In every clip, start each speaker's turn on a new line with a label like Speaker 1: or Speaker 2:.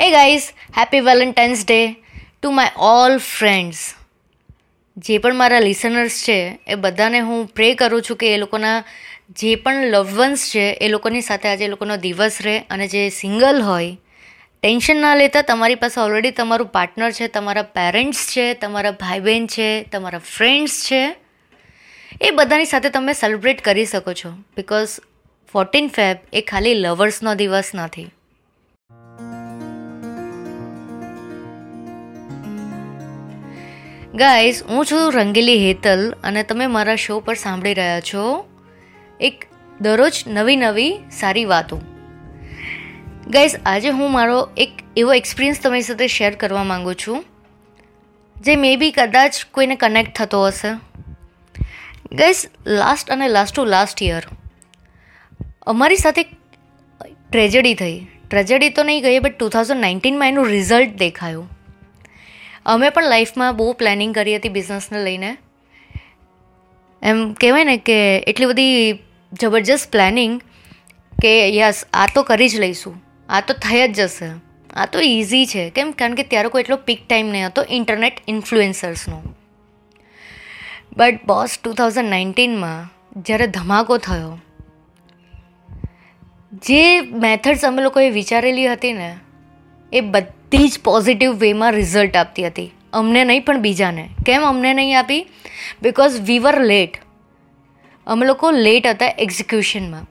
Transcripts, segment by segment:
Speaker 1: Hey guys happy Valentine's day to my all friends જે પણ મારા લિસનર્સ છે, એ બધાને હું પ્રે કરું છું કે એ લોકોના જે પણ લવન્સ છે, એ લોકોની સાથે આજે એ લોકોનો દિવસ રહે અને જે સિંગલ હોય ટેન્શન ના લેતા તમારી પાસે ઓલરેડી તમારું પાર્ટનર છે, તમારા પેરેન્ટ્સ છે, તમારા ભાઈ બહેન છે, તમારા ફ્રેન્ડ્સ છે, એ બધાની સાથે તમે સેલિબ્રેટ કરી શકો છો. બિકોઝ ફોર્ટીન ફેબ એ ખાલી લવર્સનો દિવસ નથી. ગાઈસ હું છું રંગીલી હેતલ અને તમે મારા શો પર સાંભળી રહ્યા છો એક દરરોજ નવી નવી સારી વાતો. ગાઈસ આજે હું મારો એક એવો એક્સપિરિયન્સ તમારી સાથે શેર કરવા માગું છું, જે મે બી કદાચ કોઈને કનેક્ટ થતો હશે. ગાઈસ લાસ્ટ અને લાસ્ટ ટુ લાસ્ટ યર અમારી સાથે ટ્રેજડી થઈ. ટ્રેજડી તો નહીં ગઈ બટ ટુ થાઉઝન્ડ નાઇન્ટીનમાં એનું રિઝલ્ટ દેખાયું. અમે પણ લાઈફમાં બહુ પ્લાનિંગ કરી હતી બિઝનેસને લઈને. એમ કહેવાય ને કે એટલી બધી જબરજસ્ત પ્લાનિંગ કે યસ, આ તો કરી જ લઈશું. આ તો થઈ જ જશે. આ તો ઇઝી છે. કેમ? કારણ કે ત્યારે કોઈ એટલો પીક ટાઈમ નહીં હતો ઇન્ટરનેટ ઇન્ફ્લુએન્સર્સનો બટ બોસ ટુ થાઉઝન્ડ નાઇન્ટીનમાં જ્યારે ધમાકો થયો, જે મેથડ્સ અમે લોકોએ વિચારેલી હતી ને એ બધી જ પોઝિટિવ વેમાં રિઝલ્ટ આપતી હતી. અમને નહીં, પણ બીજાને. કેમ અમને નહીં આપી? બિકોઝ વી વર લેટ અમે લોકો લેટ હતા એક્ઝિક્યુશનમાં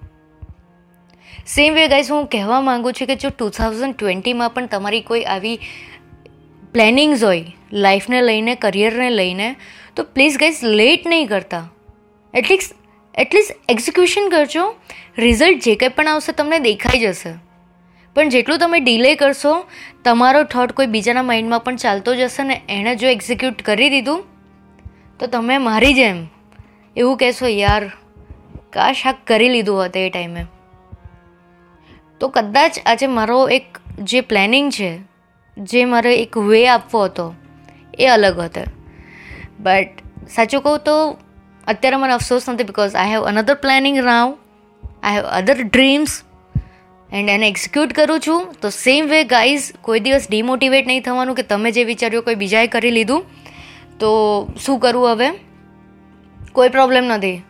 Speaker 1: સેમ વે ગાઈઝ હું કહેવા માગું છું કે જો ટુ થાઉઝન્ડ ટ્વેન્ટીમાં પણ તમારી કોઈ આવી પ્લેનિંગ્સ હોય લાઈફને લઈને કરિયરને લઈને, તો પ્લીઝ ગાઈઝ લેટ નહીં કરતા. At least at least execution કરજો. રિઝલ્ટ જે કંઈ પણ આવશે, તમને દેખાઈ જશે. પણ જેટલું તમે ડિલે કરશો, તમારો થોટ કોઈ બીજાના માઇન્ડમાં પણ ચાલતો જશે ને એણે જો એક્ઝિક્યુટ કરી દીધું, તો તમે મારી જેમ એવું કહેશો, યાર, કાશ આ કરી લીધું હોત એ ટાઈમે તો કદાચ આજે મારો એક જે પ્લાનિંગ છે, જે મારે એક વે આપવો હતો, એ અલગ હતો. બટ સાચું કહું તો અત્યારે મને અફસોસ નથી because I have another planning Rouse I have other dreams and એને એક્ઝિક્યુટ કરું છું. તો સેમ વે ગાઈઝ કોઈ દિવસ ડિમોટિવેટ નહીં થવાનું કે તમે જે વિચાર્યું કોઈ બીજાએ કરી લીધું. તો શું કરવું હવે? કોઈ પ્રોબ્લેમ નથી.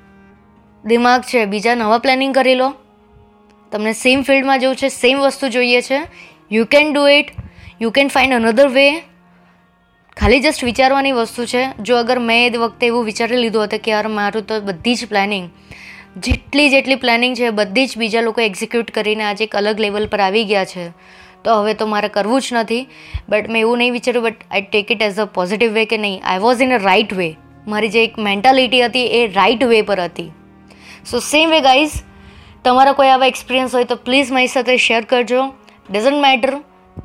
Speaker 1: દિમાગ છે, બીજા નવા પ્લાનિંગ કરી લો. તમને સેમ ફિલ્ડમાં જવું છે સેમ વસ્તુ જોઈએ છે. You can do it you can find another way ખાલી જસ્ટ વિચારવાની વસ્તુ છે. જો અગર મેં એ વખતે એવું વિચારી લીધું હતું કે યાર, મારું તો બધી જ પ્લાનિંગ જેટલી જેટલી પ્લાનિંગ છે, બધી જ બીજા લોકો એક્ઝિક્યુટ કરીને આજે એક અલગ લેવલ પર આવી ગયા છે. તો હવે તો મારે કરવું જ નથી. બટ મેં એવું નહીં વિચાર્યું but I take it as a positive way કે નહીં I was in a right way મારી જે એક મેન્ટાલિટી હતી, એ રાઇટ વે પર હતી. સો સેમ વે ગાઈઝ તમારા કોઈ આવા એક્સપિરિયન્સ હોય તો પ્લીઝ મારી સાથે શેર કરજો. ડઝન્ટ મેટર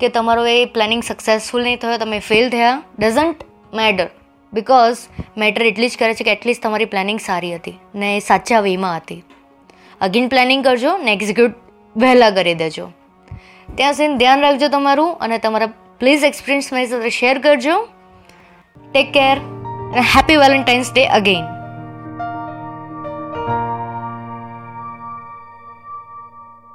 Speaker 1: કે તમારો એ પ્લાનિંગ સક્સેસફુલ નહીં થયો, તમે ફેલ થયા. ડઝન્ટ મેટર બિકોઝ મેટર એટલી જ કરે છે કે એટલીસ્ટ તમારી પ્લાનિંગ સારી હતી ને એ સાચા વેમાં હતી. અગેન પ્લાનિંગ કરજો ને એક્ઝિક્યુટ વહેલા કરી દેજો. ત્યાં સુધી ધ્યાન રાખજો તમારું અને તમારા પ્લીઝ એક્સપિરિયન્સ મારી સાથે શેર કરજો. ટેક કેર અને હેપી વેલેન્ટાઇન્સ ડે અગેન